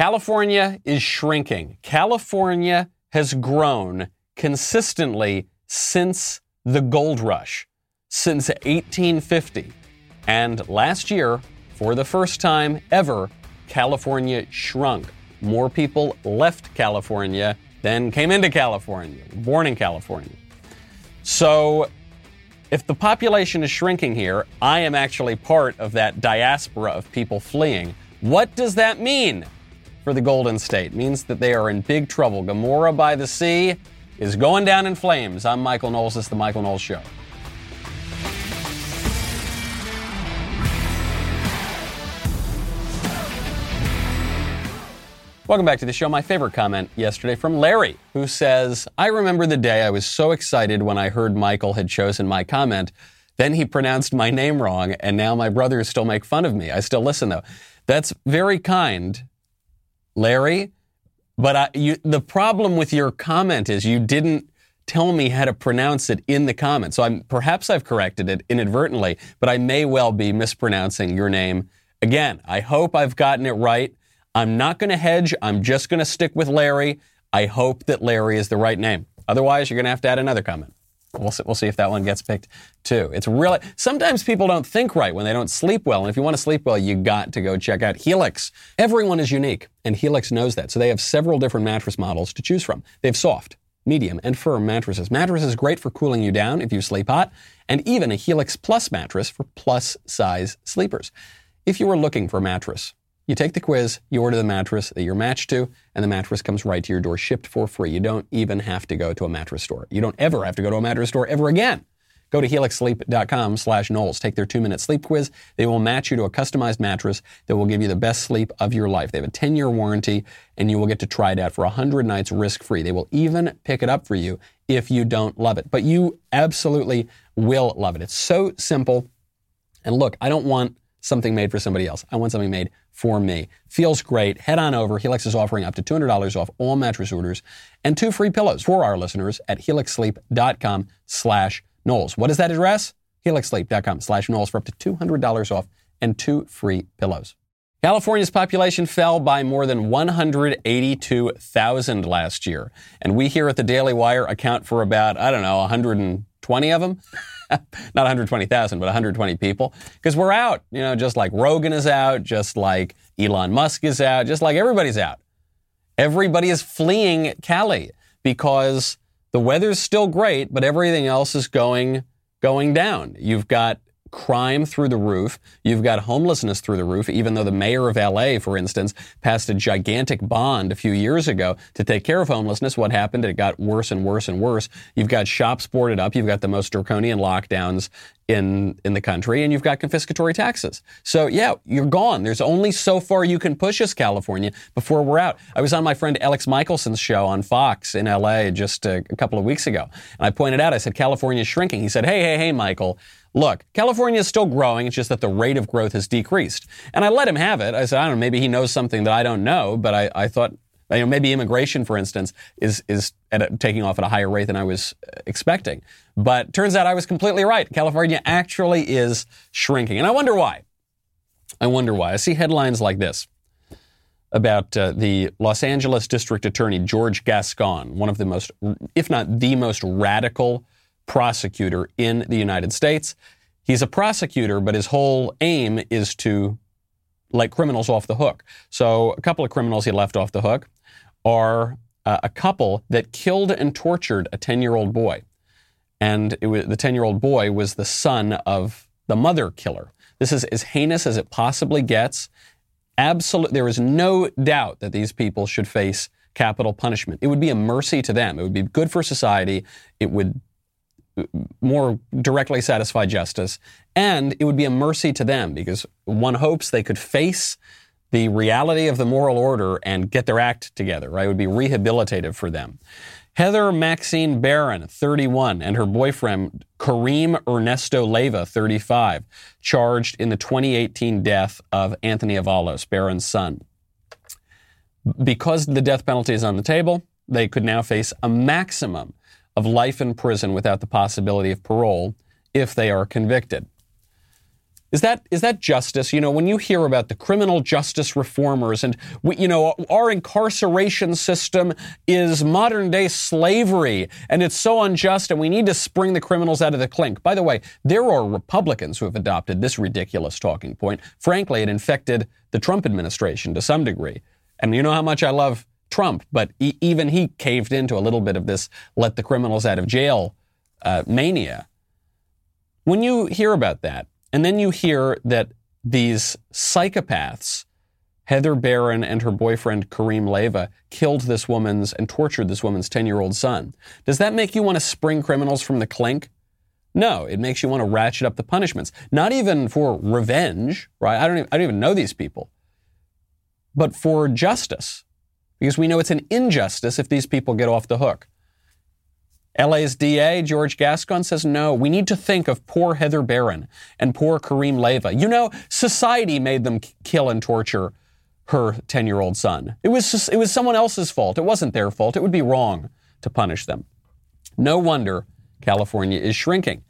California is shrinking. California has grown consistently since the gold rush, since 1850. And last year, for the first time ever, California shrunk. More people left California than came into California, born in California. So, if the population is shrinking here, I am actually part of that diaspora of people fleeing. What does that mean for the Golden State? Means that they are in big trouble. Gomorrah by the sea is going down in flames. I'm Michael Knowles. This is The Michael Knowles Show. Welcome back to the show. My favorite comment yesterday from Larry, who says, I remember the day I was so excited when I heard Michael had chosen my comment. Then he pronounced my name wrong, and now my brothers still make fun of me. I still listen, though. That's very kind, Larry. But I, you, the problem with your comment is you didn't tell me how to pronounce it in the comment. So I'm, perhaps I've corrected it inadvertently, but I may well be mispronouncing your name again. I hope I've gotten it right. I'm not going to hedge. I'm just going to stick with Larry. I hope that Larry is the right name. Otherwise, you're going to have to add another comment. We'll see, we'll see if that one gets picked too. It's really, sometimes people don't think right when they don't sleep well. And if you want to sleep well, you got to go check out Helix. Everyone is unique, and Helix knows that. So they have several different mattress models to choose from. They have soft, medium, and firm mattresses. Mattress is great for cooling you down if you sleep hot, and even a Helix Plus mattress for plus size sleepers. If you are looking for a mattress you take the quiz, you order the mattress that you're matched to, and the mattress comes right to your door, shipped for free. You don't even have to go to a mattress store. You don't ever have to go to a mattress store ever again. Go to helixsleep.com slash Knowles. Take their two-minute sleep quiz. They will match you to a customized mattress that will give you the best sleep of your life. They have a 10-year warranty, and you will get to try it out for 100 nights risk-free. They will even pick it up for you if you don't love it. But you absolutely will love it. It's so simple. And look, I don't want something made for somebody else. I want something made for me. Feels great. Head on over. Helix is offering up to $200 off all mattress orders and two free pillows for our listeners at helixsleep.com slash Knowles. What is that address? helixsleep.com slash Knowles for up to $200 off and two free pillows. California's population fell by more than 182,000 last year. And we here at the Daily Wire account for about, I don't know, 120 of them. not 120,000, but 120 people, because we're out. You know, just like Rogan is out, just like Elon Musk is out, just like everybody's out. Everybody is fleeing Cali because the weather's still great, but everything else is going going down. You've got crime through the roof. You've got homelessness through the roof, even though the mayor of LA, for instance, passed a gigantic bond a few years ago to take care of homelessness. What happened? It got worse and worse and worse. You've got shops boarded up. You've got the most draconian lockdowns in, in the country, and you've got confiscatory taxes. So yeah, you're gone. There's only so far you can push us, California, before we're out. I was on my friend Alex Michaelson's show on Fox in LA just a, a couple of weeks ago, and I pointed out, I said, California's shrinking. He said, hey, hey, hey, Michael, look, California is still growing. It's just that the rate of growth has decreased. And I let him have it. I said, I don't know, maybe he knows something that I don't know, but I, I thought, you know, maybe immigration, for instance, is, is a, taking off at a higher rate than I was uh, expecting. But turns out I was completely right. California actually is shrinking. And I wonder why. I wonder why. I see headlines like this about uh, the Los Angeles District Attorney George Gascon, one of the most, if not the most radical prosecutor in the United States. He's a prosecutor, but his whole aim is to let criminals off the hook. So a couple of criminals he left off the hook are uh, a couple that killed and tortured a 10-year-old boy. And was, the 10-year-old boy was the son of the mother killer. This is as heinous as it possibly gets. Absolute, there is no doubt that these people should face capital punishment. It would be a mercy to them. It would be good for society. It would more directly satisfy justice. And it would be a mercy to them because one hopes they could face the reality of the moral order and get their act together, right? It would be rehabilitative for them. Heather Maxine Barron, 31, and her boyfriend Kareem Ernesto Leyva, 35, charged in the 2018 death of Anthony Avalos, Barron's son. Because the death penalty is on the table, they could now face a maximum of life in prison without the possibility of parole if they are convicted. Is that is that justice? You know, when you hear about the criminal justice reformers and we, you know our incarceration system is modern day slavery and it's so unjust and we need to spring the criminals out of the clink. By the way, there are Republicans who have adopted this ridiculous talking point. Frankly, it infected the Trump administration to some degree. And you know how much I love Trump, but he, even he caved into a little bit of this let the criminals out of jail uh, mania. When you hear about that, and then you hear that these psychopaths, Heather Barron and her boyfriend Kareem Leyva, killed this woman's and tortured this woman's 10 year old son. Does that make you want to spring criminals from the clink? No, it makes you want to ratchet up the punishments. Not even for revenge, right? I don't even, I don't even know these people, but for justice. Because we know it's an injustice if these people get off the hook. LA's DA, George Gascon, says no, we need to think of poor Heather Barron and poor Kareem Leyva. You know, society made them kill and torture her 10 year old son. It was, just, it was someone else's fault. It wasn't their fault. It would be wrong to punish them. No wonder California is shrinking.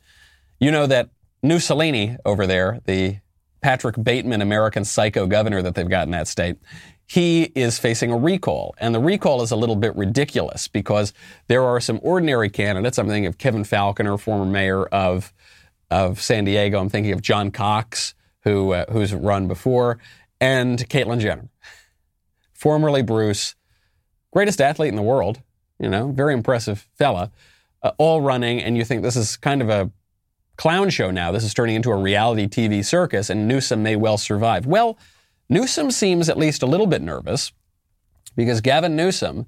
You know that Mussolini over there, the Patrick Bateman American psycho governor that they've got in that state, he is facing a recall. And the recall is a little bit ridiculous because there are some ordinary candidates. I'm thinking of Kevin Faulconer, former mayor of, of San Diego. I'm thinking of John Cox, who, uh, who's run before, and Caitlyn Jenner, formerly Bruce, greatest athlete in the world, you know, very impressive fella, uh, all running. And you think this is kind of a clown show now. This is turning into a reality TV circus, and Newsom may well survive. Well, Newsom seems at least a little bit nervous because Gavin Newsom,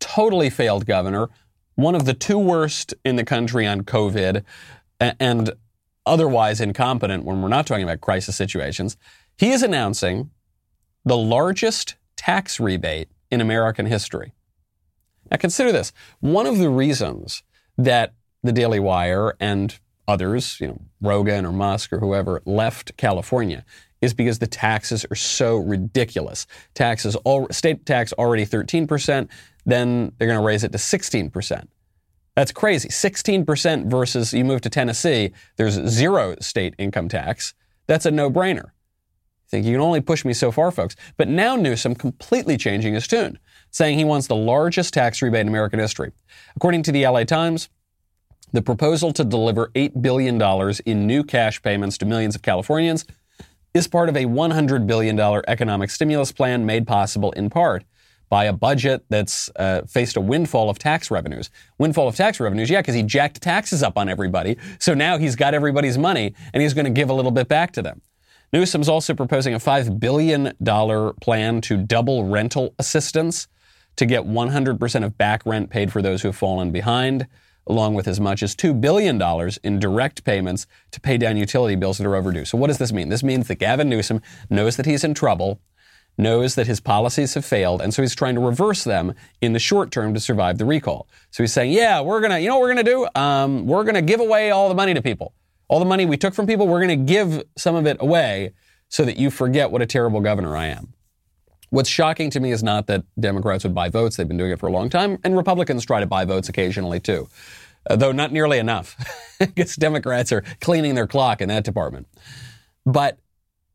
totally failed governor, one of the two worst in the country on COVID, and otherwise incompetent when we're not talking about crisis situations, he is announcing the largest tax rebate in American history. Now consider this. One of the reasons that the Daily Wire and others, you know, Rogan or Musk or whoever, left California is because the taxes are so ridiculous. Taxes, all, state tax already 13%, then they're going to raise it to 16%. That's crazy. 16% versus you move to Tennessee, there's zero state income tax. That's a no brainer. I think you can only push me so far, folks. But now Newsom completely changing his tune, saying he wants the largest tax rebate in American history. According to the LA Times, the proposal to deliver $8 billion in new cash payments to millions of Californians is part of a $100 billion economic stimulus plan made possible in part by a budget that's uh, faced a windfall of tax revenues. Windfall of tax revenues, yeah, because he jacked taxes up on everybody. So now he's got everybody's money and he's going to give a little bit back to them. Newsom's also proposing a $5 billion plan to double rental assistance to get 100% of back rent paid for those who have fallen behind along with as much as $2 billion in direct payments to pay down utility bills that are overdue. So what does this mean? This means that Gavin Newsom knows that he's in trouble, knows that his policies have failed, and so he's trying to reverse them in the short term to survive the recall. So he's saying, yeah, we're going to, you know what we're going to do? Um, we're going to give away all the money to people. All the money we took from people, we're going to give some of it away so that you forget what a terrible governor I am. What's shocking to me is not that Democrats would buy votes. They've been doing it for a long time. And Republicans try to buy votes occasionally too, uh, though not nearly enough because Democrats are cleaning their clock in that department. But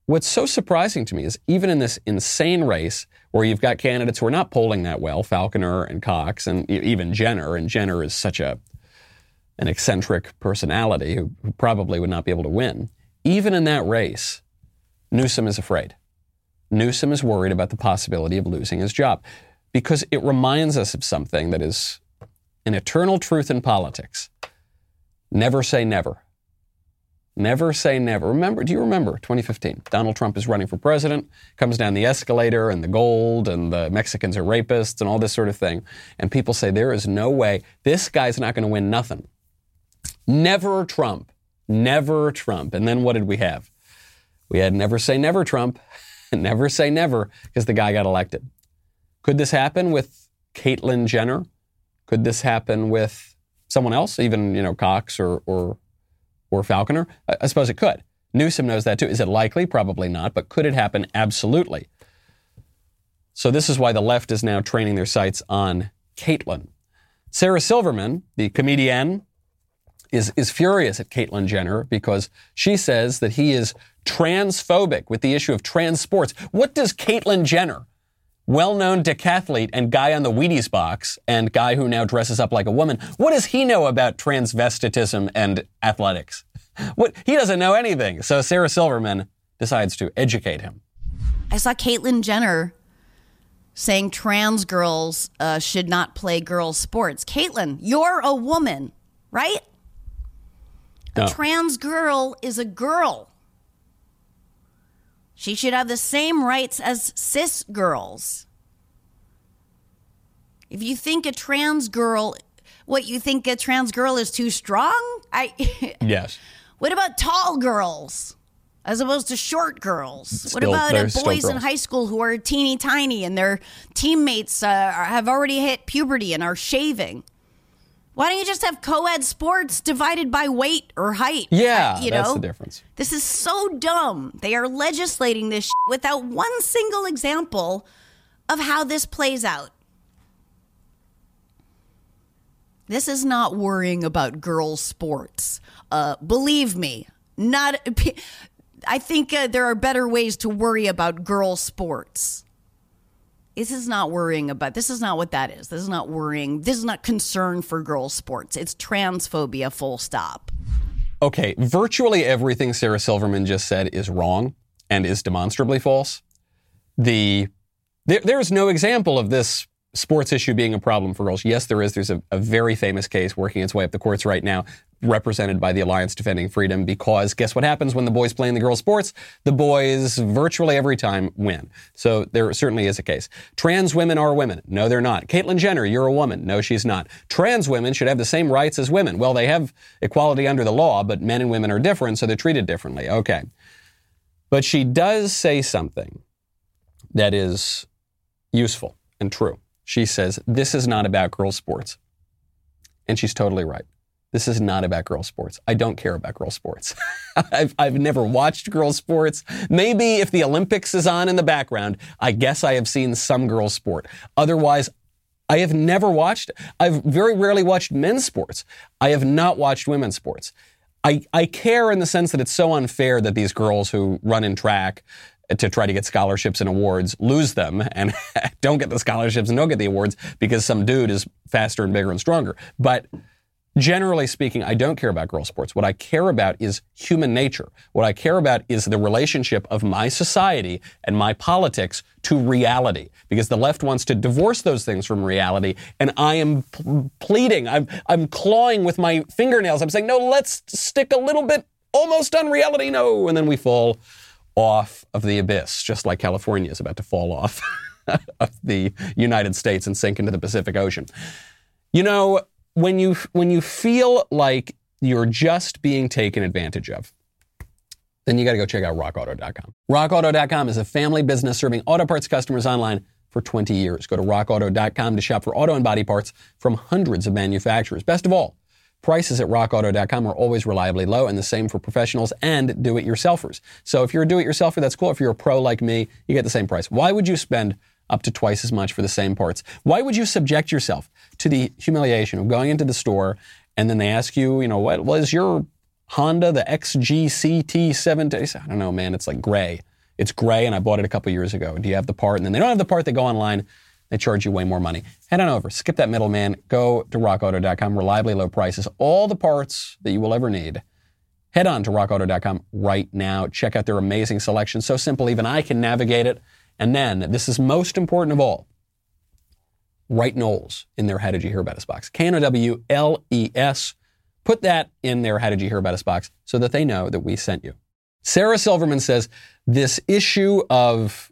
what's so surprising to me is even in this insane race where you've got candidates who are not polling that well, Faulconer and Cox and even Jenner, and Jenner is such a an eccentric personality who, who probably would not be able to win. Even in that race, Newsom is afraid. Newsom is worried about the possibility of losing his job because it reminds us of something that is an eternal truth in politics. Never say never. Never say never. Remember, do you remember 2015? Donald Trump is running for president, comes down the escalator and the gold and the Mexicans are rapists and all this sort of thing. And people say there is no way this guy's not going to win nothing. Never Trump. Never Trump. And then what did we have? We had never say never Trump. never say never because the guy got elected. Could this happen with Caitlyn Jenner? Could this happen with someone else, even you know Cox or or or Faulconer? I, I suppose it could. Newsom knows that too. Is it likely? Probably not. But could it happen? Absolutely. So this is why the left is now training their sights on Caitlyn. Sarah Silverman, the comedian is, is furious at Caitlyn Jenner because she says that he is transphobic with the issue of trans sports. What does Caitlyn Jenner, well-known decathlete and guy on the Wheaties box and guy who now dresses up like a woman, what does he know about transvestitism and athletics? What he doesn't know anything. So Sarah Silverman decides to educate him. I saw Caitlyn Jenner saying trans girls uh, should not play girls' sports. Caitlyn, you're a woman, right? A No. trans girl is a girl. She should have the same rights as cis girls. If you think a trans girl, what you think a trans girl is too strong? I Yes. What about tall girls as opposed to short girls? what about boys in high school who are teeny tiny and their teammates uh, have already hit puberty and are shaving? Why don't you just have co-ed sports divided by weight or height? Yeah, you that's know, the difference. this is so dumb. They are legislating this without one single example of how this plays out. This is not worrying about girls' sports. Uh, believe me, not. I think uh, there are better ways to worry about girls' sports. This is not worrying about. This is not what that is. This is not worrying. This is not concern for girls' sports. It's transphobia. Full stop. Okay, virtually everything Sarah Silverman just said is wrong and is demonstrably false. The there, there is no example of this sports issue being a problem for girls. Yes, there is. There's a, a very famous case working its way up the courts right now, represented by the Alliance Defending Freedom. Because guess what happens when the boys play in the girls' sports? The boys virtually every time win. So there certainly is a case. Trans women are women. No, they're not. Caitlyn Jenner, you're a woman. No, she's not. Trans women should have the same rights as women. Well, they have equality under the law, but men and women are different, so they're treated differently. Okay. But she does say something that is useful and true. She says, This is not about girls' sports. And she's totally right. This is not about girl sports. I don't care about girl sports. I've, I've never watched girl sports. Maybe if the Olympics is on in the background, I guess I have seen some girl sport. Otherwise, I have never watched, I've very rarely watched men's sports. I have not watched women's sports. I, I care in the sense that it's so unfair that these girls who run in track to try to get scholarships and awards lose them and don't get the scholarships and don't get the awards because some dude is faster and bigger and stronger. But generally speaking, I don't care about girl sports. What I care about is human nature. What I care about is the relationship of my society and my politics to reality. Because the left wants to divorce those things from reality, and I am pleading. I'm, I'm clawing with my fingernails. I'm saying, no, let's stick a little bit almost on reality. No. And then we fall off of the abyss, just like California is about to fall off of the United States and sink into the Pacific Ocean. You know, when you when you feel like you're just being taken advantage of, then you got to go check out rockauto.com. Rockauto.com is a family business serving auto parts customers online for 20 years. Go to rockauto.com to shop for auto and body parts from hundreds of manufacturers. Best of all, prices at rockauto.com are always reliably low and the same for professionals and do-it-yourselfers. So if you're a do-it-yourselfer, that's cool. If you're a pro like me, you get the same price. Why would you spend up to twice as much for the same parts? Why would you subject yourself to the humiliation of going into the store and then they ask you, you know, what was your Honda, the XGCT7? I don't know, man. It's like gray. It's gray, and I bought it a couple years ago. Do you have the part? And then they don't have the part. They go online. They charge you way more money. Head on over. Skip that middleman. Go to rockauto.com. Reliably low prices. All the parts that you will ever need. Head on to rockauto.com right now. Check out their amazing selection. So simple, even I can navigate it. And then, this is most important of all, write Knowles in their How Did You Hear About Us box. K N O W L E S. Put that in their How Did You Hear About Us box so that they know that we sent you. Sarah Silverman says this issue of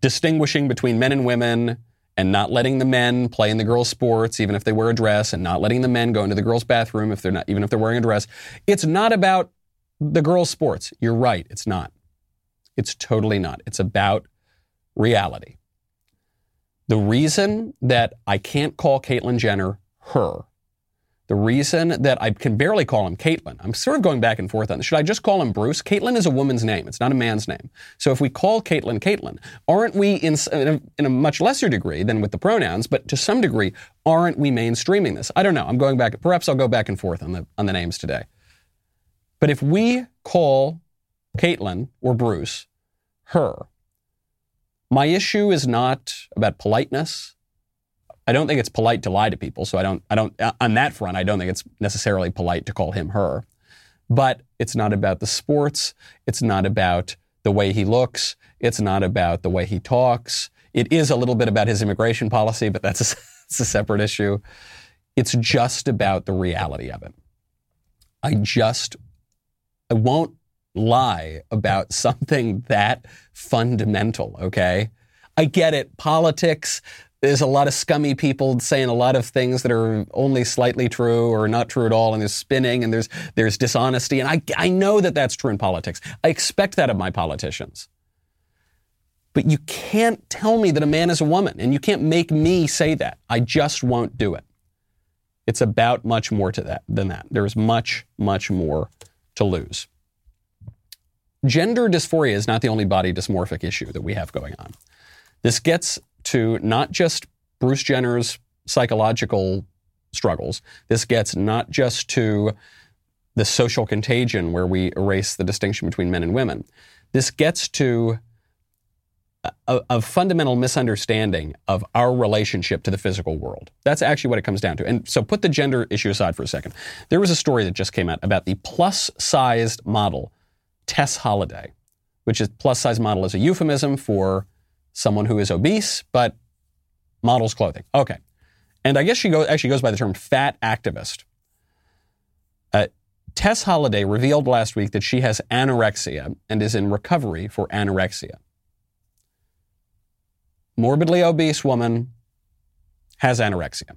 distinguishing between men and women and not letting the men play in the girls' sports, even if they wear a dress, and not letting the men go into the girls' bathroom if they're not, even if they're wearing a dress. It's not about the girls' sports. You're right. It's not. It's totally not. It's about reality. The reason that I can't call Caitlyn Jenner her, the reason that I can barely call him Caitlin, I'm sort of going back and forth on this. Should I just call him Bruce? Caitlin is a woman's name. It's not a man's name. So if we call Caitlin Caitlin, aren't we in, in, a, in a much lesser degree than with the pronouns, but to some degree, aren't we mainstreaming this? I don't know. I'm going back. Perhaps I'll go back and forth on the, on the names today. But if we call Caitlin or Bruce her, my issue is not about politeness. I don't think it's polite to lie to people. So I don't, I don't, uh, on that front, I don't think it's necessarily polite to call him her. But it's not about the sports. It's not about the way he looks. It's not about the way he talks. It is a little bit about his immigration policy, but that's a, that's a separate issue. It's just about the reality of it. I just, I won't lie about something that fundamental, okay? I get it. Politics, there's a lot of scummy people saying a lot of things that are only slightly true or not true at all, and there's spinning and there's there's dishonesty, and I I know that that's true in politics. I expect that of my politicians. But you can't tell me that a man is a woman, and you can't make me say that. I just won't do it. It's about much more to that than that. There is much, much more to lose. Gender dysphoria is not the only body dysmorphic issue that we have going on. This gets to not just Bruce Jenner's psychological struggles. This gets not just to the social contagion where we erase the distinction between men and women. This gets to a, a, fundamental misunderstanding of our relationship to the physical world. That's actually what it comes down to. And so put the gender issue aside for a second. There was a story that just came out about the plus sized model, Tess Holliday, which is plus size model is a euphemism for someone who is obese, but models clothing. Okay. And I guess she go, actually goes by the term fat activist. Uh, Tess Holliday revealed last week that she has anorexia and is in recovery for anorexia. Morbidly obese woman has anorexia.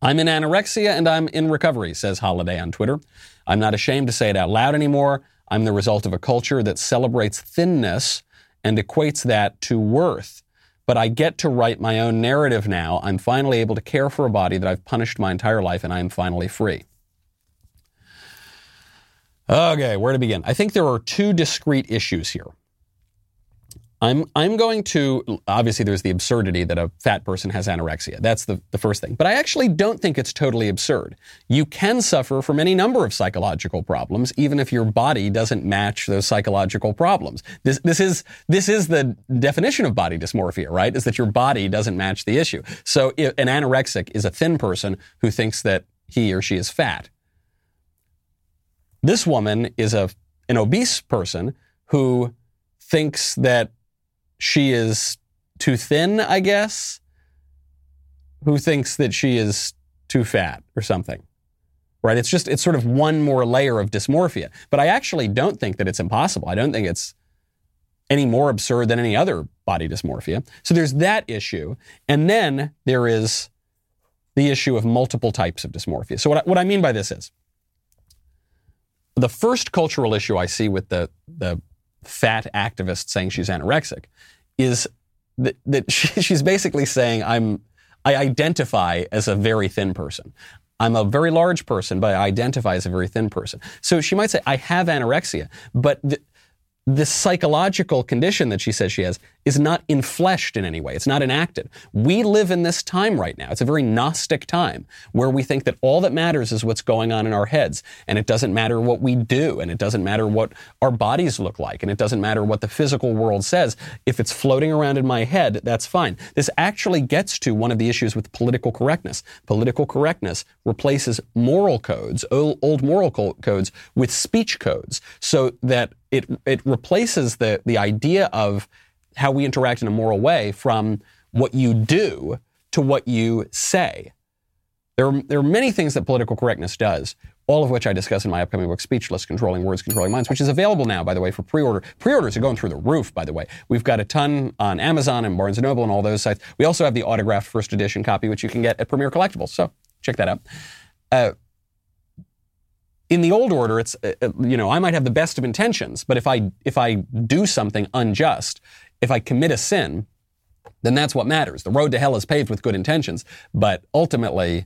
I'm in anorexia and I'm in recovery, says Holliday on Twitter. I'm not ashamed to say it out loud anymore. I'm the result of a culture that celebrates thinness and equates that to worth. But I get to write my own narrative now. I'm finally able to care for a body that I've punished my entire life, and I am finally free. Okay, where to begin? I think there are two discrete issues here. I'm, I'm going to, obviously, there's the absurdity that a fat person has anorexia. That's the, the first thing. But I actually don't think it's totally absurd. You can suffer from any number of psychological problems, even if your body doesn't match those psychological problems. This, this, is, this is the definition of body dysmorphia, right? Is that your body doesn't match the issue. So an anorexic is a thin person who thinks that he or she is fat. This woman is a, an obese person who thinks that she is too thin, I guess, who thinks that she is too fat or something. Right? It's just, it's sort of one more layer of dysmorphia. But I actually don't think that it's impossible. I don't think it's any more absurd than any other body dysmorphia. So there's that issue. And then there is the issue of multiple types of dysmorphia. So what I, what I mean by this is the first cultural issue I see with the, the fat activist saying she's anorexic is that, that she, she's basically saying I'm I identify as a very thin person. I'm a very large person, but I identify as a very thin person. So she might say, I have anorexia, but the, the psychological condition that she says she has is not infleshed in any way. It's not enacted. We live in this time right now. It's a very Gnostic time where we think that all that matters is what's going on in our heads. And it doesn't matter what we do. And it doesn't matter what our bodies look like. And it doesn't matter what the physical world says. If it's floating around in my head, that's fine. This actually gets to one of the issues with political correctness. Political correctness replaces moral codes, old moral codes, with speech codes so that it, it replaces the, the idea of how we interact in a moral way from what you do to what you say. There are, there are many things that political correctness does, all of which I discuss in my upcoming book, Speechless Controlling Words, Controlling Minds, which is available now, by the way, for pre-order. Pre-orders are going through the roof, by the way. We've got a ton on Amazon and Barnes & Noble and all those sites. We also have the autographed first edition copy, which you can get at Premier Collectibles. So check that out. Uh, in the old order, it's uh, uh, you know I might have the best of intentions, but if I if I do something unjust, if I commit a sin, then that's what matters. The road to hell is paved with good intentions, but ultimately,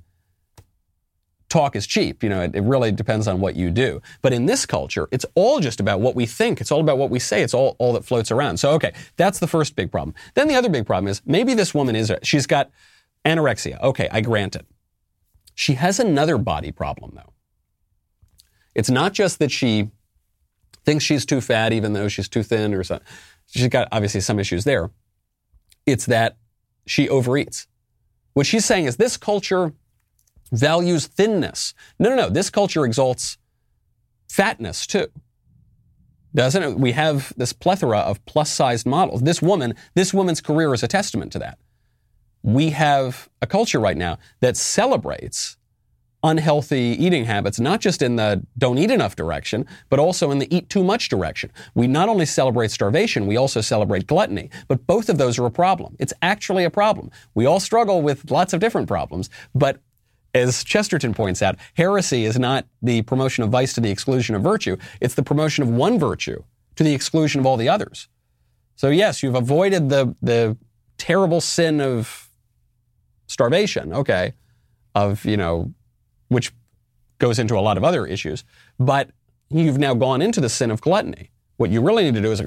talk is cheap. You know, it, it, really depends on what you do. But in this culture, it's all just about what we think. It's all about what we say. It's all, all that floats around. So, okay, that's the first big problem. Then the other big problem is maybe this woman is, she's got anorexia. Okay, I grant it. She has another body problem though. It's not just that she thinks she's too fat even though she's too thin or something. She's got obviously some issues there. It's that she overeats. What she's saying is this culture values thinness. No, no, no. This culture exalts fatness too. Doesn't it? We have this plethora of plus sized models. This woman, this woman's career is a testament to that. We have a culture right now that celebrates unhealthy eating habits, not just in the don't eat enough direction, but also in the eat too much direction. We not only celebrate starvation, we also celebrate gluttony. But both of those are a problem. It's actually a problem. We all struggle with lots of different problems, but as Chesterton points out, heresy is not the promotion of vice to the exclusion of virtue. It's the promotion of one virtue to the exclusion of all the others. So yes, you've avoided the, the terrible sin of starvation, okay, of, you know, which goes into a lot of other issues, but you've now gone into the sin of gluttony. What you really need to do is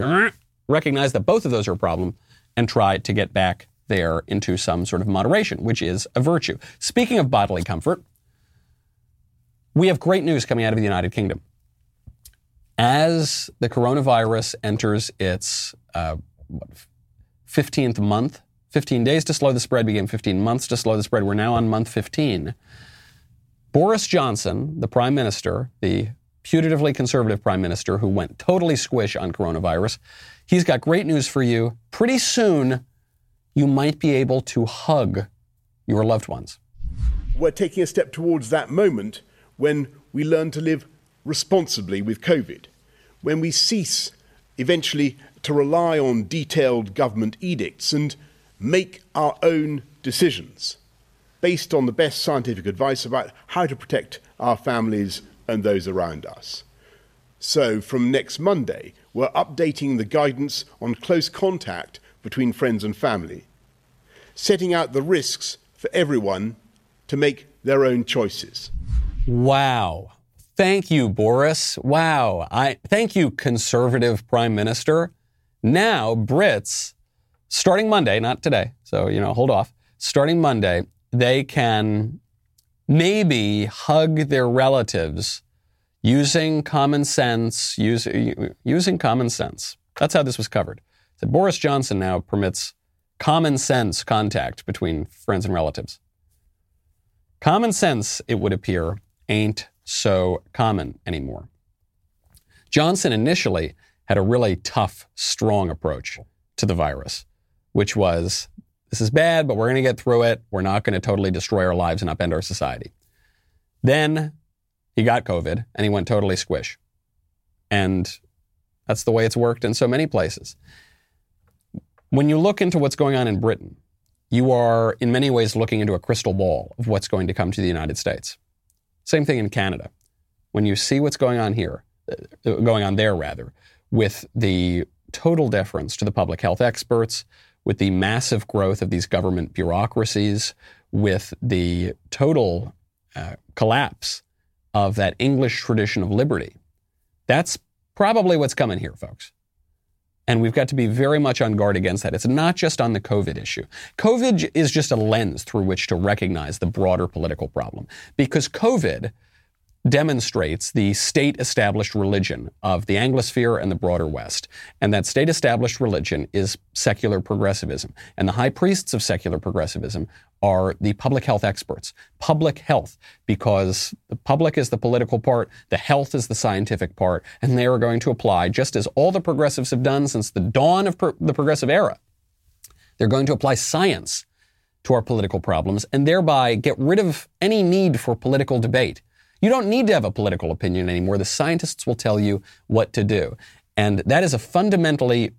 recognize that both of those are a problem and try to get back there into some sort of moderation, which is a virtue. Speaking of bodily comfort, we have great news coming out of the United Kingdom. As the coronavirus enters its uh, 15th month, 15 days to slow the spread became 15 months to slow the spread. We're now on month 15. Boris Johnson, the prime minister, the putatively conservative prime minister who went totally squish on coronavirus, he's got great news for you. Pretty soon, you might be able to hug your loved ones. We're taking a step towards that moment when we learn to live responsibly with COVID, when we cease eventually to rely on detailed government edicts and make our own decisions based on the best scientific advice about how to protect our families and those around us. So, from next Monday, we're updating the guidance on close contact between friends and family, setting out the risks for everyone to make their own choices. Wow. Thank you, Boris. Wow. I thank you, conservative prime minister. Now, Brits, starting Monday, not today, so you know, hold off. Starting Monday, they can maybe hug their relatives using common sense, use, using common sense. That's how this was covered. So Boris Johnson now permits common sense contact between friends and relatives. Common sense, it would appear, ain't so common anymore. Johnson initially had a really tough, strong approach to the virus, which was this is bad, but we're going to get through it. We're not going to totally destroy our lives and upend our society. Then he got COVID and he went totally squish. And that's the way it's worked in so many places. When you look into what's going on in Britain, you are in many ways looking into a crystal ball of what's going to come to the United States. Same thing in Canada. When you see what's going on here, uh, going on there rather, with the total deference to the public health experts, with the massive growth of these government bureaucracies, with the total uh, collapse of that English tradition of liberty. That's probably what's coming here, folks. And we've got to be very much on guard against that. It's not just on the COVID issue. COVID is just a lens through which to recognize the broader political problem. Because COVID demonstrates the state established religion of the Anglosphere and the broader West. And that state established religion is secular progressivism. And the high priests of secular progressivism are the public health experts. Public health, because the public is the political part, the health is the scientific part, and they are going to apply, just as all the progressives have done since the dawn of pro- the progressive era, they're going to apply science to our political problems and thereby get rid of any need for political debate. You don't need to have a political opinion anymore. The scientists will tell you what to do. And that is a fundamentally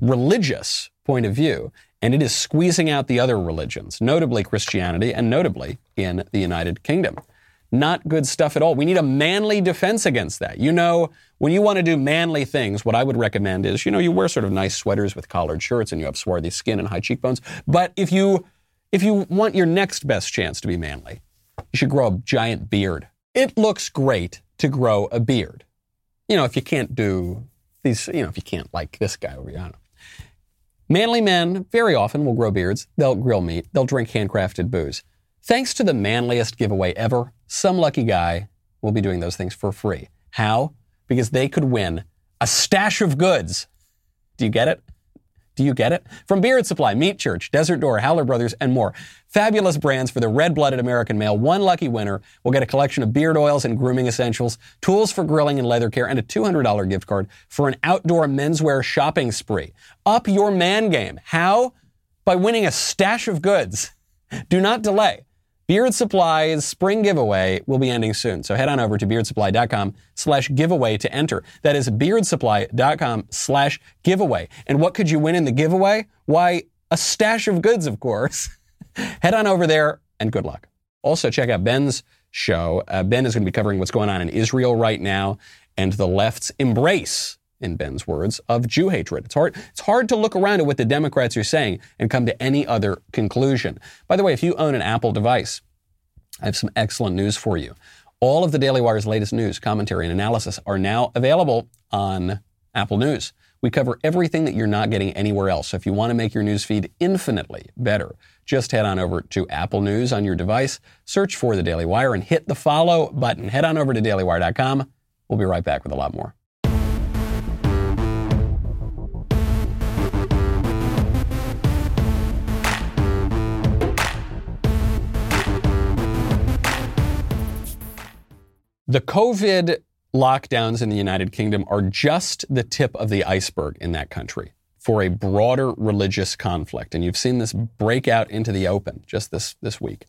religious point of view. And it is squeezing out the other religions, notably Christianity and notably in the United Kingdom. Not good stuff at all. We need a manly defense against that. You know, when you want to do manly things, what I would recommend is, you know, you wear sort of nice sweaters with collared shirts and you have swarthy skin and high cheekbones. But if you if you want your next best chance to be manly, you should grow a giant beard. It looks great to grow a beard. You know, if you can't do these, you know, if you can't like this guy over here, I don't know. Manly men very often will grow beards. They'll grill meat. They'll drink handcrafted booze. Thanks to the manliest giveaway ever, some lucky guy will be doing those things for free. How? Because they could win a stash of goods. Do you get it? Do you get it? From Beard Supply, Meat Church, Desert Door, Howler Brothers, and more. Fabulous brands for the red blooded American male. One lucky winner will get a collection of beard oils and grooming essentials, tools for grilling and leather care, and a $200 gift card for an outdoor menswear shopping spree. Up your man game. How? By winning a stash of goods. Do not delay. Beard Supply's spring giveaway will be ending soon. So head on over to beardsupply.com slash giveaway to enter. That is beardsupply.com slash giveaway. And what could you win in the giveaway? Why, a stash of goods, of course. head on over there and good luck. Also, check out Ben's show. Uh, ben is going to be covering what's going on in Israel right now and the left's embrace in Ben's words, of Jew hatred. It's hard, it's hard to look around at what the Democrats are saying and come to any other conclusion. By the way, if you own an Apple device, I have some excellent news for you. All of the Daily Wire's latest news, commentary, and analysis are now available on Apple News. We cover everything that you're not getting anywhere else. So if you want to make your news feed infinitely better, just head on over to Apple News on your device, search for the Daily Wire, and hit the follow button. Head on over to dailywire.com. We'll be right back with a lot more. The COVID lockdowns in the United Kingdom are just the tip of the iceberg in that country for a broader religious conflict. And you've seen this break out into the open just this, this week.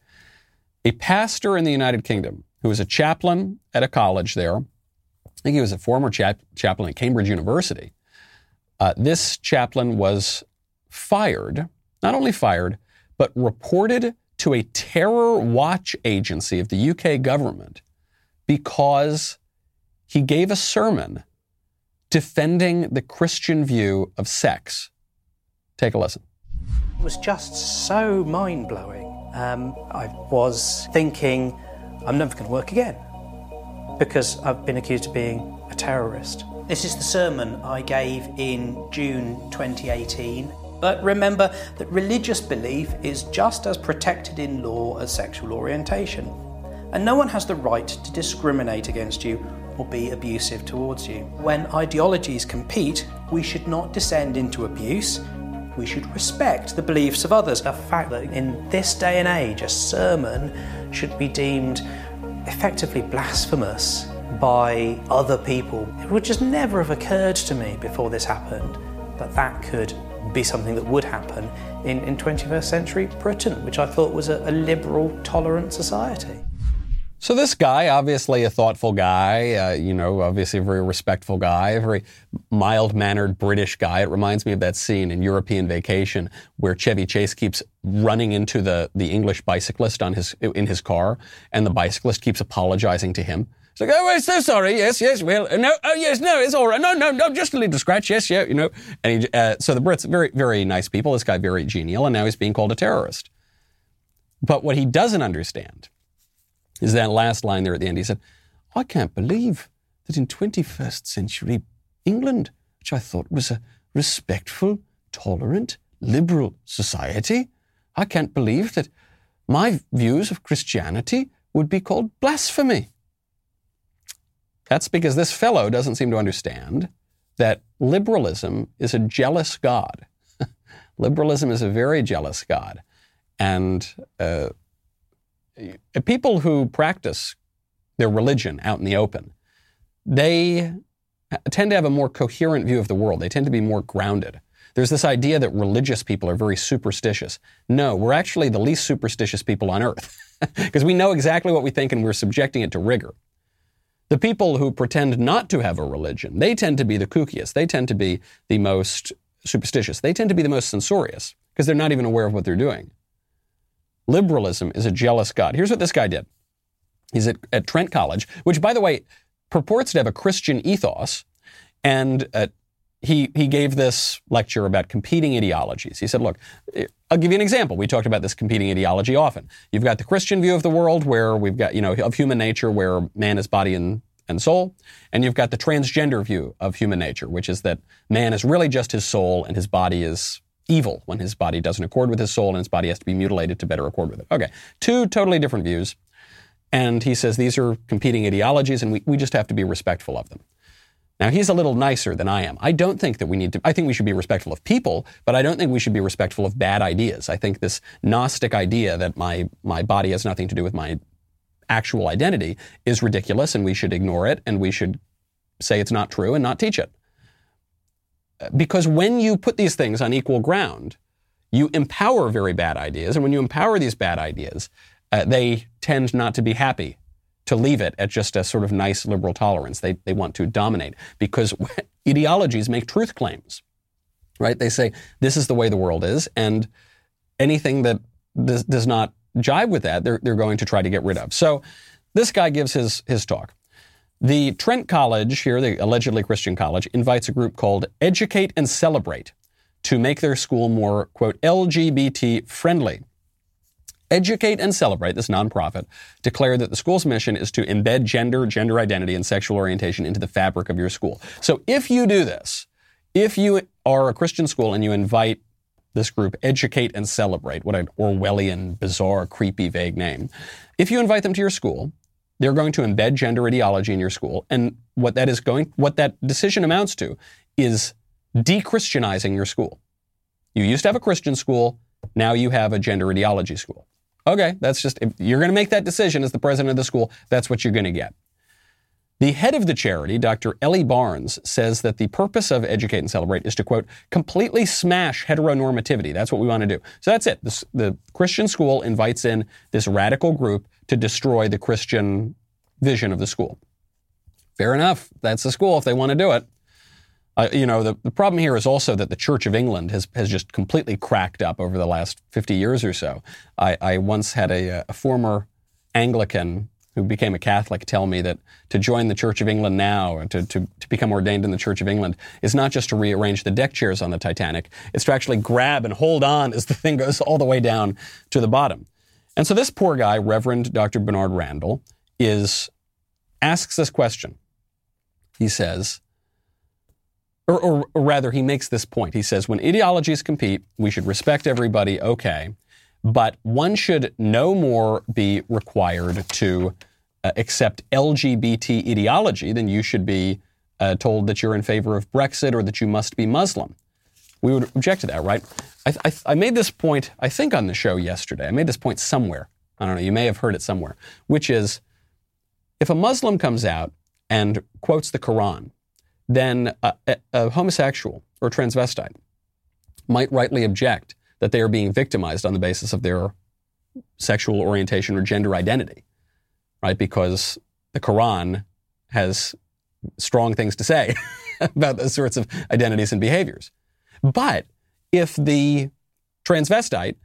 A pastor in the United Kingdom who was a chaplain at a college there, I think he was a former chap- chaplain at Cambridge University. Uh, this chaplain was fired, not only fired, but reported to a terror watch agency of the UK government because he gave a sermon defending the Christian view of sex. Take a listen. It was just so mind blowing. Um, I was thinking, I'm never going to work again because I've been accused of being a terrorist. This is the sermon I gave in June 2018. But remember that religious belief is just as protected in law as sexual orientation and no one has the right to discriminate against you or be abusive towards you. When ideologies compete, we should not descend into abuse. We should respect the beliefs of others. The fact that in this day and age, a sermon should be deemed effectively blasphemous by other people, it would just never have occurred to me before this happened that that could be something that would happen in, in 21st century Britain, which I thought was a, a liberal, tolerant society. So this guy, obviously a thoughtful guy, uh, you know, obviously a very respectful guy, a very mild-mannered British guy. It reminds me of that scene in European Vacation where Chevy Chase keeps running into the the English bicyclist on his in his car, and the bicyclist keeps apologizing to him. It's like, oh, we're so sorry. Yes, yes, well, no, oh, yes, no, it's all right. No, no, no, just a little scratch. Yes, yeah, you know. And he, uh, so the Brits, very, very nice people. This guy, very genial, and now he's being called a terrorist. But what he doesn't understand is that last line there at the end. He said, I can't believe that in 21st century England, which I thought was a respectful, tolerant, liberal society, I can't believe that my views of Christianity would be called blasphemy. That's because this fellow doesn't seem to understand that liberalism is a jealous God. liberalism is a very jealous God. And uh, Uh, people who practice their religion out in the open, they uh, tend to have a more coherent view of the world. They tend to be more grounded. There's this idea that religious people are very superstitious. No, we're actually the least superstitious people on earth because we know exactly what we think and we're subjecting it to rigor. The people who pretend not to have a religion, they tend to be the kookiest. They tend to be the most superstitious. They tend to be the most censorious because they're not even aware of what they're doing. Liberalism is a jealous God. Here's what this guy did. He's at, at Trent College, which, by the way, purports to have a Christian ethos. And uh, he, he gave this lecture about competing ideologies. He said, look, I'll give you an example. We talked about this competing ideology often. You've got the Christian view of the world where we've got, you know, of human nature where man is body and, and soul. And you've got the transgender view of human nature, which is that man is really just his soul and his body is evil when his body doesn't accord with his soul and his body has to be mutilated to better accord with it. Okay. Two totally different views. And he says these are competing ideologies and we, we just have to be respectful of them. Now, he's a little nicer than I am. I don't think that we need to, I think we should be respectful of people, but I don't think we should be respectful of bad ideas. I think this Gnostic idea that my, my body has nothing to do with my actual identity is ridiculous and we should ignore it and we should say it's not true and not teach it. Because when you put these things on equal ground, you empower very bad ideas. And when you empower these bad ideas, uh, they tend not to be happy to leave it at just a sort of nice liberal tolerance. They, they want to dominate because ideologies make truth claims, right? They say, this is the way the world is, and anything that does, does not jive with that, they're, they're going to try to get rid of. So this guy gives his, his talk. The Trent College here, the allegedly Christian college, invites a group called Educate and Celebrate to make their school more, quote, LGBT friendly. Educate and Celebrate, this nonprofit, declared that the school's mission is to embed gender, gender identity, and sexual orientation into the fabric of your school. So if you do this, if you are a Christian school and you invite this group, Educate and Celebrate, what an Orwellian, bizarre, creepy, vague name, if you invite them to your school, they're going to embed gender ideology in your school. And what that is going, what that decision amounts to is de-Christianizing your school. You used to have a Christian school. Now you have a gender ideology school. Okay, that's just, if you're going to make that decision as the president of the school, that's what you're going to get. The head of the charity, Dr. Elly Barnes, says that the purpose of Educate and Celebrate is to, quote, completely smash heteronormativity. That's what we want to do. So that's it. This, the Christian school invites in this radical group to destroy the Christian vision of the school. Fair enough. That's the school if they want to do it. Uh, you know, the, the problem here is also that the Church of England has, has just completely cracked up over the last 50 years or so. I, I once had a, a former Anglican who became a Catholic tell me that to join the Church of England now, to, to, to, become ordained in the Church of England, is not just to rearrange the deck chairs on the Titanic, it's to actually grab and hold on as the thing goes all the way down to the bottom. And so this poor guy, Reverend Dr. Bernard Randall, is asks this question. He says, or, or, or rather, he makes this point. He says, when ideologies compete, we should respect everybody, okay, but one should no more be required to uh, accept LGBT ideology than you should be uh, told that you're in favor of Brexit or that you must be Muslim. We would object to that, right? I, I, I made this point, I think, on the show yesterday. I made this point somewhere. I don't know, you may have heard it somewhere, which is if a Muslim comes out and quotes the Quran, then a, a homosexual or transvestite might rightly object that they are being victimized on the basis of their sexual orientation or gender identity, right? Because the Quran has strong things to say about those sorts of identities and behaviors. But if the transvestite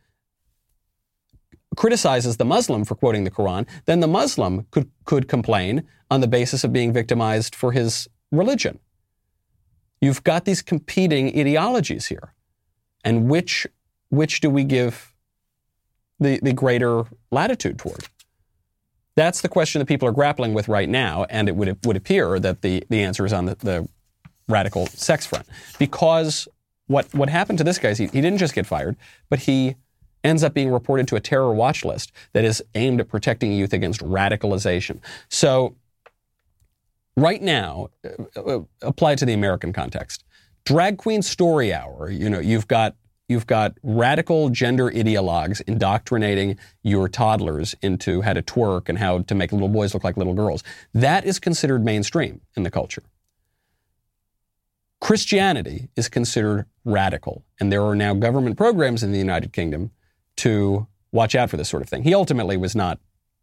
criticizes the Muslim for quoting the Quran, then the Muslim could, could complain on the basis of being victimized for his religion. You've got these competing ideologies here. And which, which do we give the, the greater latitude toward? That's the question that people are grappling with right now, and it would, would appear that the, the answer is on the, the radical sex front. Because what, what happened to this guy is he, he didn't just get fired, but he ends up being reported to a terror watch list that is aimed at protecting youth against radicalization. So right now, uh, uh, applied to the American context, drag queen story hour. You know, you've got you've got radical gender ideologues indoctrinating your toddlers into how to twerk and how to make little boys look like little girls. That is considered mainstream in the culture. Christianity is considered radical, and there are now government programs in the United Kingdom to watch out for this sort of thing. He ultimately was not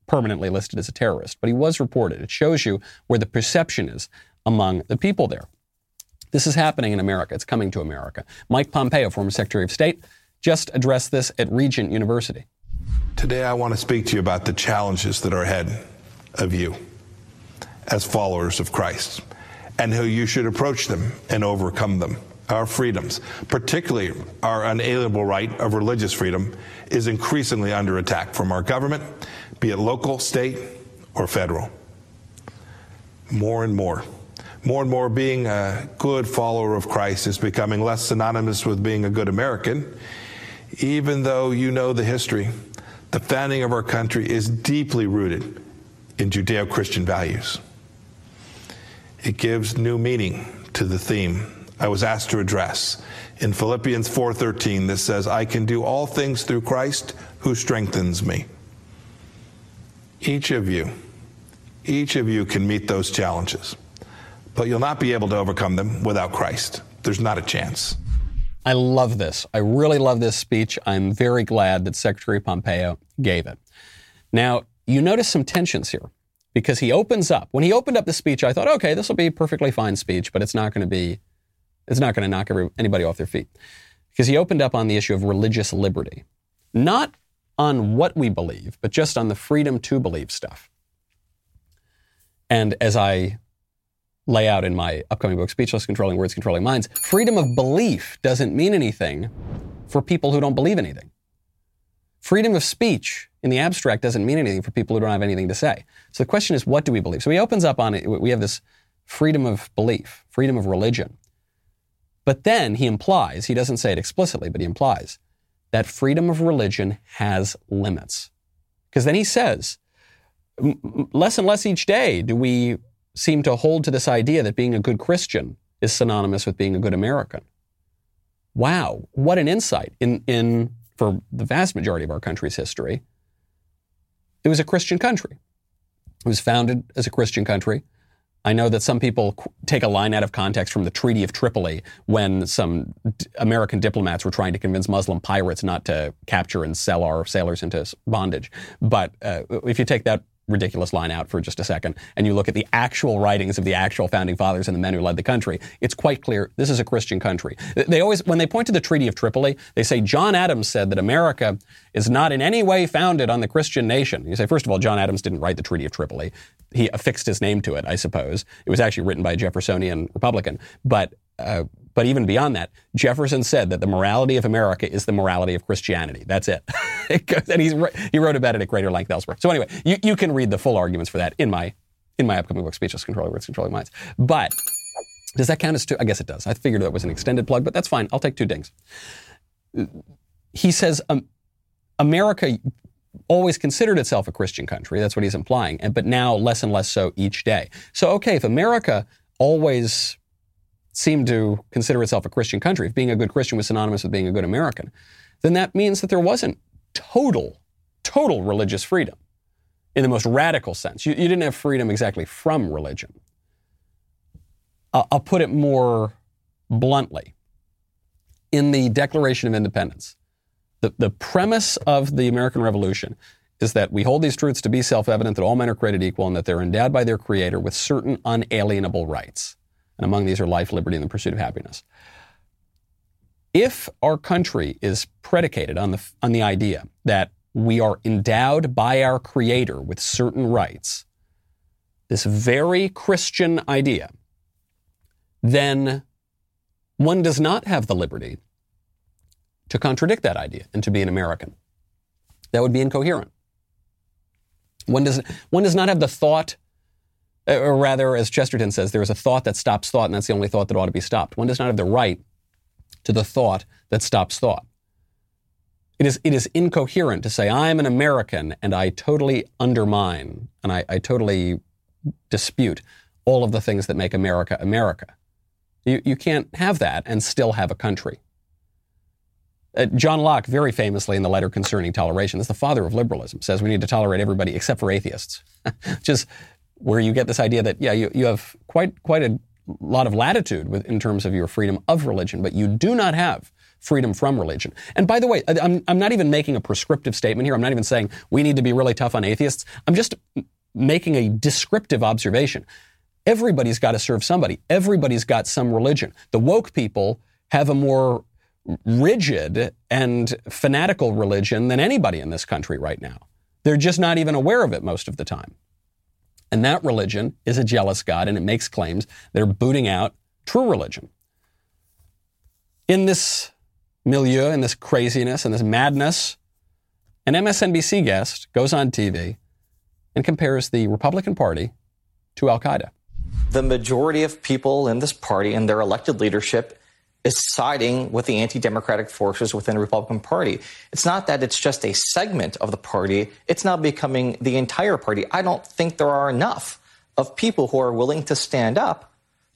permanently listed as a terrorist, but he was reported. It shows you where the perception is among the people there. This is happening in America. It's coming to America. Mike Pompeo, former Secretary of State, just addressed this at Regent University. Today, I want to speak to you about the challenges that are ahead of you as followers of Christ and how you should approach them and overcome them. our freedoms, particularly our unalienable right of religious freedom, is increasingly under attack from our government, be it local, state, or federal. More and more. More and more, being a good follower of Christ is becoming less synonymous with being a good American, even though you know the history. The founding of our country is deeply rooted in Judeo Christian values. It gives new meaning to the theme I was asked to address. In Philippians 4:13 this says, "I can do all things through Christ who strengthens me." Each of you, each of you can meet those challenges. But you'll not be able to overcome them without Christ. There's not a chance. I love this. I really love this speech. I'm very glad that Secretary Pompeo gave it. Now, you notice some tensions here because he opens up. When he opened up the speech, I thought, okay, this will be a perfectly fine speech, but it's not going to be it's not going to knock every, anybody off their feet. Because he opened up on the issue of religious liberty. Not on what we believe, but just on the freedom to believe stuff. And as I lay out in my upcoming book, Speechless Controlling Words, Controlling Minds, freedom of belief doesn't mean anything for people who don't believe anything. Freedom of speech in the abstract doesn't mean anything for people who don't have anything to say. So the question is, what do we believe? So he opens up on it. We have this freedom of belief, freedom of religion. But then he implies, he doesn't say it explicitly, but he implies that freedom of religion has limits. Because then he says, less and less each day do we seem to hold to this idea that being a good Christian is synonymous with being a good American. Wow, what an insight in, in for the vast majority of our country's history. It was a Christian country. It was founded as a Christian country. I know that some people take a line out of context from the Treaty of Tripoli when some d- American diplomats were trying to convince Muslim pirates not to capture and sell our sailors into bondage. But uh, if you take that ridiculous line out for just a second and you look at the actual writings of the actual founding fathers and the men who led the country, it's quite clear this is a Christian country. They always, when they point to the Treaty of Tripoli, they say John Adams said that America is not in any way founded on the Christian nation. You say, first of all, John Adams didn't write the Treaty of Tripoli. He affixed his name to it, I suppose. It was actually written by a Jeffersonian Republican. But uh, but even beyond that, Jefferson said that the morality of America is the morality of Christianity. That's it. and he's, he wrote about it at greater length elsewhere. So anyway, you, you can read the full arguments for that in my in my upcoming book, Speechless Controlling Words, Controlling Minds. But does that count as two? I guess it does. I figured that was an extended plug, but that's fine. I'll take two dings. He says um, America always considered itself a Christian country. That's what he's implying. And, but now less and less so each day. So, okay, if America always seemed to consider itself a Christian country, if being a good Christian was synonymous with being a good American, then that means that there wasn't total, total religious freedom in the most radical sense. You, you didn't have freedom exactly from religion. Uh, I'll put it more bluntly. In the Declaration of Independence, the, the premise of the American Revolution is that we hold these truths to be self evident that all men are created equal and that they're endowed by their Creator with certain unalienable rights. And among these are life, liberty, and the pursuit of happiness. If our country is predicated on the, on the idea that we are endowed by our Creator with certain rights, this very Christian idea, then one does not have the liberty to contradict that idea and to be an American. That would be incoherent. One does, one does not have the thought or rather, as Chesterton says, there is a thought that stops thought, and that's the only thought that ought to be stopped. One does not have the right to the thought that stops thought. It is, it is incoherent to say, I'm an American and I totally undermine and I, I totally dispute all of the things that make America America. You, you can't have that and still have a country. Uh, John Locke, very famously in the letter concerning toleration, is the father of liberalism, says we need to tolerate everybody except for atheists. Just where you get this idea that, yeah, you, you have quite, quite a lot of latitude with, in terms of your freedom of religion, but you do not have freedom from religion. And by the way, I'm, I'm not even making a prescriptive statement here. I'm not even saying we need to be really tough on atheists. I'm just making a descriptive observation. Everybody's got to serve somebody. Everybody's got some religion. The woke people have a more rigid and fanatical religion than anybody in this country right now. They're just not even aware of it most of the time. And that religion is a jealous God and it makes claims that are booting out true religion. In this milieu, in this craziness, in this madness, an MSNBC guest goes on TV and compares the Republican Party to Al Qaeda. The majority of people in this party and their elected leadership is siding with the anti democratic forces within the Republican Party. It's not that it's just a segment of the party, it's now becoming the entire party. I don't think there are enough of people who are willing to stand up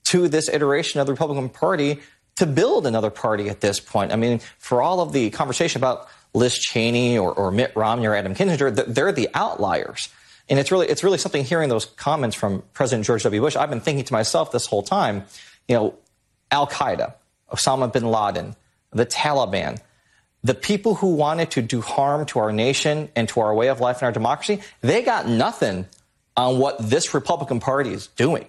to this iteration of the Republican Party to build another party at this point. I mean, for all of the conversation about Liz Cheney or, or Mitt Romney or Adam Kinzinger, they're the outliers. And it's really, it's really something hearing those comments from President George W. Bush. I've been thinking to myself this whole time, you know, Al Qaeda, Osama bin Laden, the Taliban, the people who wanted to do harm to our nation and to our way of life and our democracy, they got nothing on what this Republican Party is doing.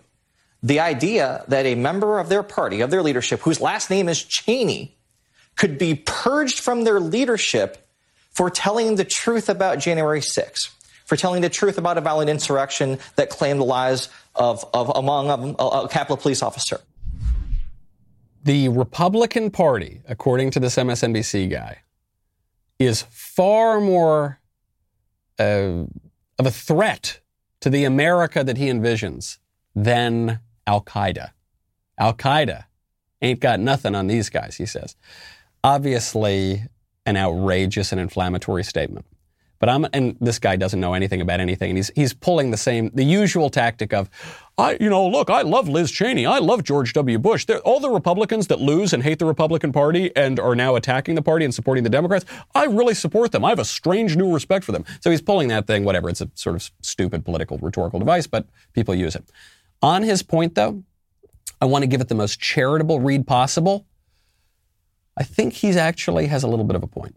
The idea that a member of their party, of their leadership, whose last name is Cheney, could be purged from their leadership for telling the truth about January 6th, for telling the truth about a violent insurrection that claimed the lives of, of among a, a Capitol police officer. The Republican Party, according to this MSNBC guy, is far more uh, of a threat to the America that he envisions than Al Qaeda. Al Qaeda ain't got nothing on these guys, he says. Obviously, an outrageous and inflammatory statement. But I'm, and this guy doesn't know anything about anything. And he's, he's pulling the same, the usual tactic of, I, you know, look, I love Liz Cheney. I love George W. Bush. They're, all the Republicans that lose and hate the Republican Party and are now attacking the party and supporting the Democrats, I really support them. I have a strange new respect for them. So he's pulling that thing, whatever. It's a sort of stupid political rhetorical device, but people use it. On his point, though, I want to give it the most charitable read possible. I think he actually has a little bit of a point.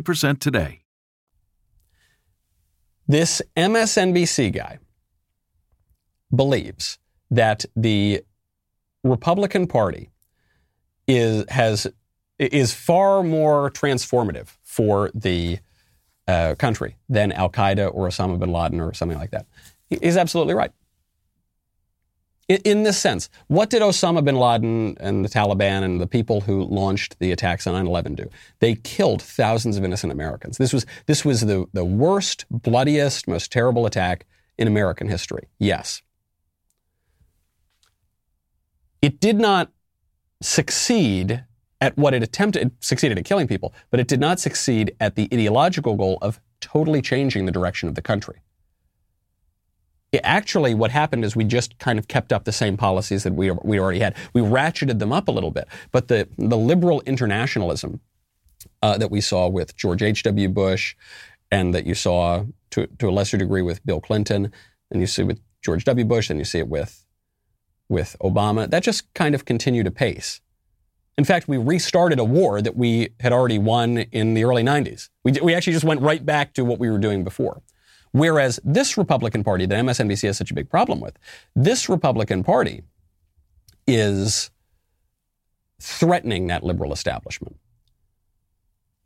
today. This MSNBC guy believes that the Republican Party is has is far more transformative for the uh, country than Al Qaeda or Osama bin Laden or something like that. He's absolutely right. In, this sense, what did Osama bin Laden and the Taliban and the people who launched the attacks on 9/11 do? They killed thousands of innocent Americans. This was this was the the worst, bloodiest, most terrible attack in American history. Yes. It did not succeed at what it attempted. It succeeded at killing people, but it did not succeed at the ideological goal of totally changing the direction of the country actually what happened is we just kind of kept up the same policies that we, we already had. We ratcheted them up a little bit. But the, the liberal internationalism uh, that we saw with George H.W. Bush and that you saw to, to a lesser degree with Bill Clinton, and you see with George W. Bush, and you see it with, with Obama, that just kind of continued apace. In fact, we restarted a war that we had already won in the early 90s. We, we actually just went right back to what we were doing before. Whereas this Republican Party that MSNBC has such a big problem with, this Republican Party is threatening that liberal establishment.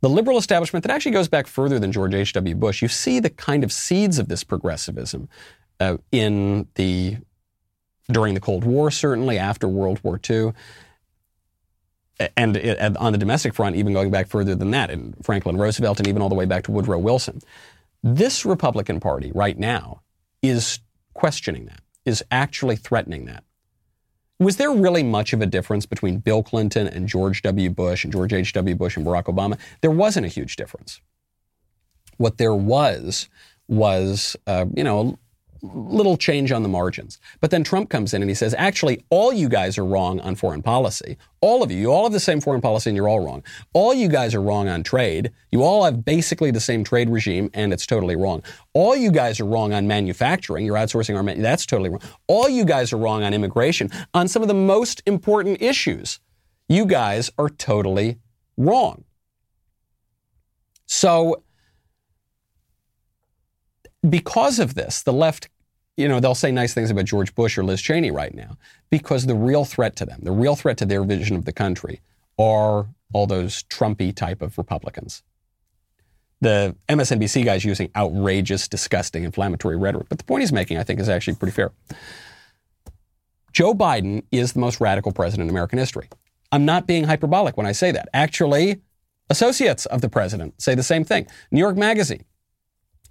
The liberal establishment that actually goes back further than George H.W. Bush, you see the kind of seeds of this progressivism uh, in the during the Cold War, certainly after World War II, and, and on the domestic front, even going back further than that, in Franklin Roosevelt, and even all the way back to Woodrow Wilson. This Republican Party right now is questioning that, is actually threatening that. was there really much of a difference between Bill Clinton and George W. Bush and George H.W. Bush and Barack Obama? There wasn't a huge difference. What there was was, uh, you know, little change on the margins. But then Trump comes in and he says, actually, all you guys are wrong on foreign policy. All of you, you all have the same foreign policy and you're all wrong. All you guys are wrong on trade. You all have basically the same trade regime and it's totally wrong. All you guys are wrong on manufacturing. You're outsourcing our, man- that's totally wrong. All you guys are wrong on immigration, on some of the most important issues. You guys are totally wrong. So, because of this, the left, you know, they'll say nice things about George Bush or Liz Cheney right now because the real threat to them, the real threat to their vision of the country are all those Trumpy type of Republicans. The MSNBC guy's using outrageous, disgusting, inflammatory rhetoric. But the point he's making, I think, is actually pretty fair. Joe Biden is the most radical president in American history. I'm not being hyperbolic when I say that. Actually, associates of the president say the same thing. New York Magazine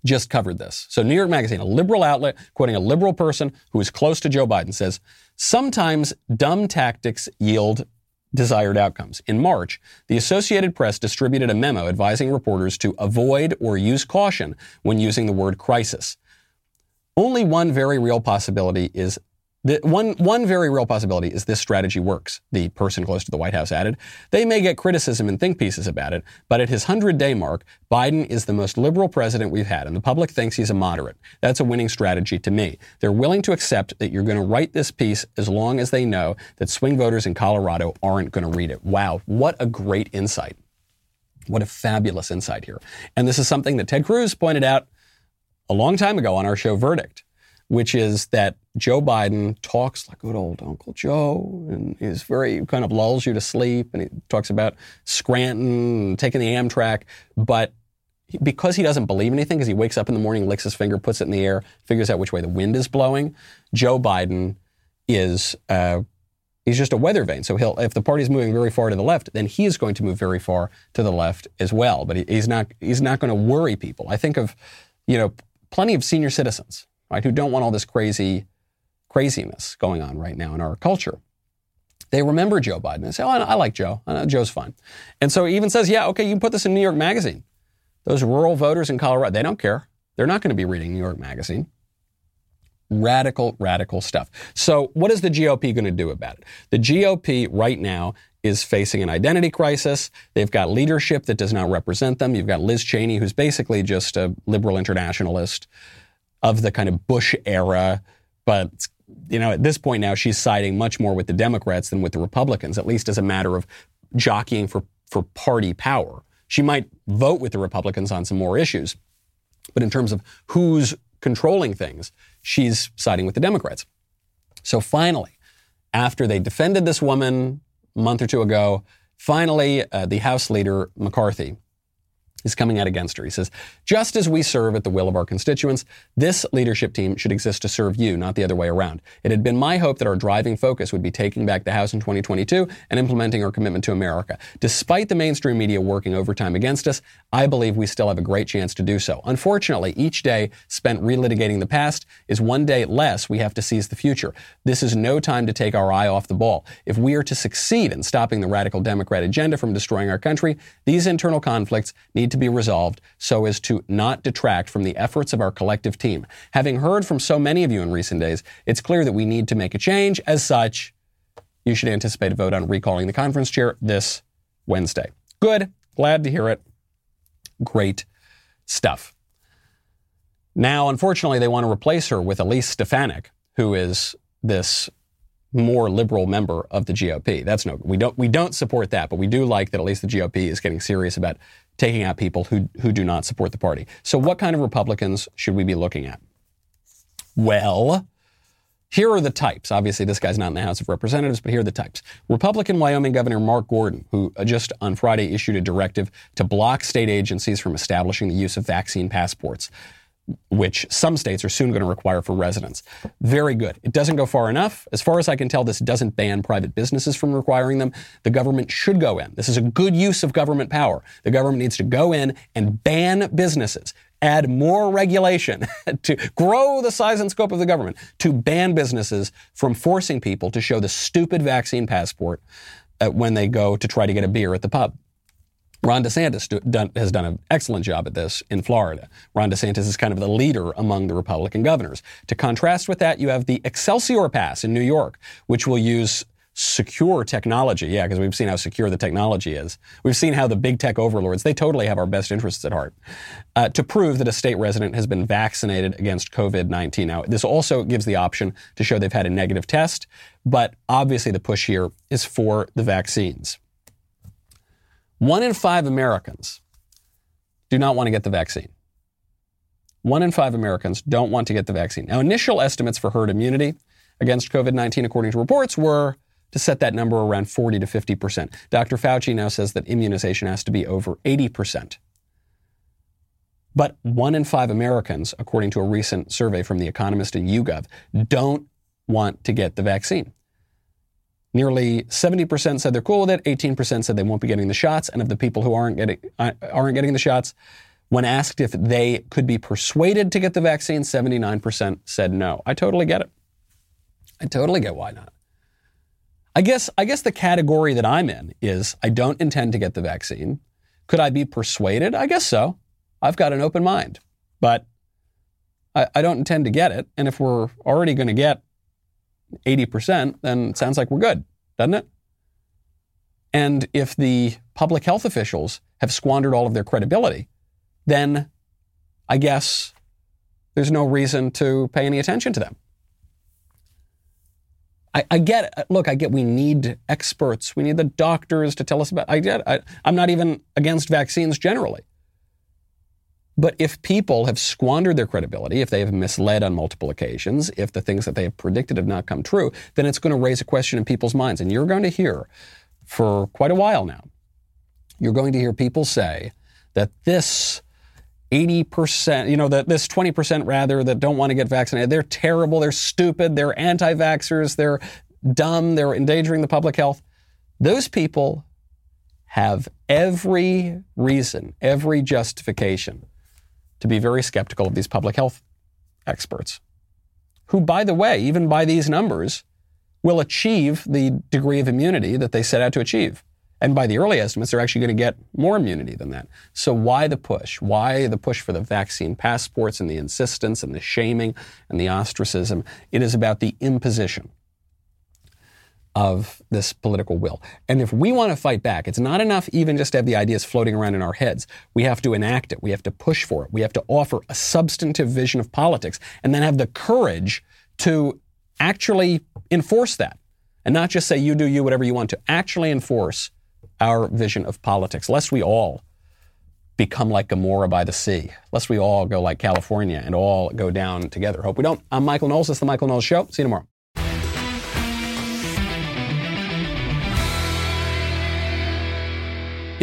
just covered this. So, New York Magazine, a liberal outlet, quoting a liberal person who is close to Joe Biden, says sometimes dumb tactics yield desired outcomes. In March, the Associated Press distributed a memo advising reporters to avoid or use caution when using the word crisis. Only one very real possibility is the one, one very real possibility is this strategy works, the person close to the White House added. They may get criticism and think pieces about it, but at his 100 day mark, Biden is the most liberal president we've had, and the public thinks he's a moderate. That's a winning strategy to me. They're willing to accept that you're going to write this piece as long as they know that swing voters in Colorado aren't going to read it. Wow, what a great insight. What a fabulous insight here. And this is something that Ted Cruz pointed out a long time ago on our show Verdict which is that Joe Biden talks like good old Uncle Joe and he's very kind of lulls you to sleep and he talks about Scranton and taking the Amtrak, but because he doesn't believe anything, because he wakes up in the morning, licks his finger, puts it in the air, figures out which way the wind is blowing, Joe Biden is uh, he's just a weather vane. So he'll if the party's moving very far to the left, then he is going to move very far to the left as well. But he, he's not he's not going to worry people. I think of you know plenty of senior citizens right, who don't want all this crazy craziness going on right now in our culture. They remember Joe Biden and say, "Oh, I like Joe. Joe's fine." And so he even says, "Yeah, okay, you can put this in New York Magazine." Those rural voters in Colorado, they don't care. They're not going to be reading New York Magazine. Radical, radical stuff. So, what is the GOP going to do about it? The GOP right now is facing an identity crisis. They've got leadership that does not represent them. You've got Liz Cheney, who's basically just a liberal internationalist of the kind of Bush era, but you know, at this point now, she's siding much more with the Democrats than with the Republicans, at least as a matter of jockeying for, for party power. She might vote with the Republicans on some more issues, but in terms of who's controlling things, she's siding with the Democrats. So finally, after they defended this woman a month or two ago, finally, uh, the House leader, McCarthy, is coming out against her. He says, just as we serve at the will of our constituents, this leadership team should exist to serve you, not the other way around. It had been my hope that our driving focus would be taking back the House in 2022 and implementing our commitment to America. Despite the mainstream media working overtime against us, I believe we still have a great chance to do so. Unfortunately, each day spent relitigating the past is one day less we have to seize the future. This is no time to take our eye off the ball. If we are to succeed in stopping the radical Democrat agenda from destroying our country, these internal conflicts need to to be resolved so as to not detract from the efforts of our collective team. Having heard from so many of you in recent days, it's clear that we need to make a change. As such, you should anticipate a vote on recalling the conference chair this Wednesday. Good. Glad to hear it. Great stuff. Now, unfortunately, they want to replace her with Elise Stefanik, who is this more liberal member of the GOP. That's no, we don't, we don't support that, but we do like that at least the GOP is getting serious about taking out people who, who do not support the party. So, what kind of Republicans should we be looking at? Well, here are the types. Obviously, this guy's not in the House of Representatives, but here are the types. Republican Wyoming Governor Mark Gordon, who just on Friday issued a directive to block state agencies from establishing the use of vaccine passports which some states are soon going to require for residents. Very good. It doesn't go far enough. As far as I can tell, this doesn't ban private businesses from requiring them. The government should go in. This is a good use of government power. The government needs to go in and ban businesses add more regulation, to grow the size and scope of the government, to ban businesses from forcing people to show the stupid vaccine passport uh, when they go to try to get a beer at the pub. Ron DeSantis has done an excellent job at this in Florida. Ron DeSantis is kind of the leader among the Republican governors. To contrast with that, you have the Excelsior Pass in New York, which will use secure technology. Yeah, because we've seen how secure the technology is. We've seen how the big tech overlords, they totally have our best interests at heart, uh, to prove that a state resident has been vaccinated against COVID 19. Now, this also gives the option to show they've had a negative test, but obviously the push here is for the vaccines. One in five Americans do not want to get the vaccine. One in five Americans don't want to get the vaccine. Now, initial estimates for herd immunity against COVID 19, according to reports, were to set that number around 40 to 50 percent. Dr. Fauci now says that immunization has to be over 80 percent. But one in five Americans, according to a recent survey from The Economist and YouGov, don't want to get the vaccine. Nearly 70% said they're cool with it. 18% said they won't be getting the shots. And of the people who aren't getting, uh, aren't getting the shots, when asked if they could be persuaded to get the vaccine, 79% said no. I totally get it. I totally get why not. I guess, I guess the category that I'm in is I don't intend to get the vaccine. Could I be persuaded? I guess so. I've got an open mind, but I, I don't intend to get it. And if we're already going to get 80%, then it sounds like we're good, doesn't it? And if the public health officials have squandered all of their credibility, then I guess there's no reason to pay any attention to them. I, I get it. Look, I get we need experts. We need the doctors to tell us about. I get. I, I'm not even against vaccines generally. But if people have squandered their credibility, if they have misled on multiple occasions, if the things that they have predicted have not come true, then it's going to raise a question in people's minds. And you're going to hear for quite a while now, you're going to hear people say that this 80%, you know, that this 20% rather that don't want to get vaccinated, they're terrible, they're stupid, they're anti vaxxers, they're dumb, they're endangering the public health. Those people have every reason, every justification to be very skeptical of these public health experts, who, by the way, even by these numbers, will achieve the degree of immunity that they set out to achieve. And by the early estimates, they're actually going to get more immunity than that. So why the push? Why the push for the vaccine passports and the insistence and the shaming and the ostracism? It is about the imposition of this political will. And if we want to fight back, it's not enough even just to have the ideas floating around in our heads. We have to enact it. We have to push for it. We have to offer a substantive vision of politics and then have the courage to actually enforce that. And not just say, you do you, whatever you want to. Actually enforce our vision of politics, lest we all become like Gomorrah by the sea, lest we all go like California and all go down together. Hope we don't. I'm Michael Knowles. This is The Michael Knowles Show. See you tomorrow.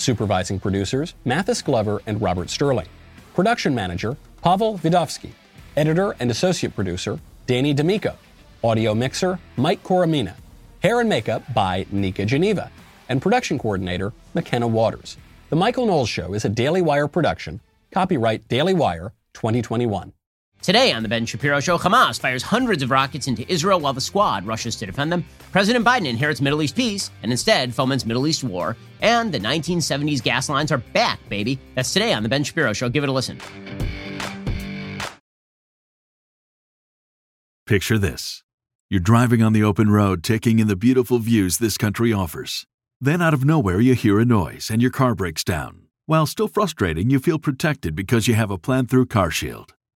Supervising producers, Mathis Glover and Robert Sterling. Production manager, Pavel Vidovsky. Editor and associate producer, Danny D'Amico. Audio mixer, Mike Coromina. Hair and makeup by Nika Geneva. And production coordinator, McKenna Waters. The Michael Knowles Show is a Daily Wire production. Copyright Daily Wire 2021. Today on The Ben Shapiro Show, Hamas fires hundreds of rockets into Israel while the squad rushes to defend them. President Biden inherits Middle East peace and instead foments Middle East war. And the 1970s gas lines are back, baby. That's today on The Ben Shapiro Show. Give it a listen. Picture this you're driving on the open road, taking in the beautiful views this country offers. Then, out of nowhere, you hear a noise and your car breaks down. While still frustrating, you feel protected because you have a plan through CarShield.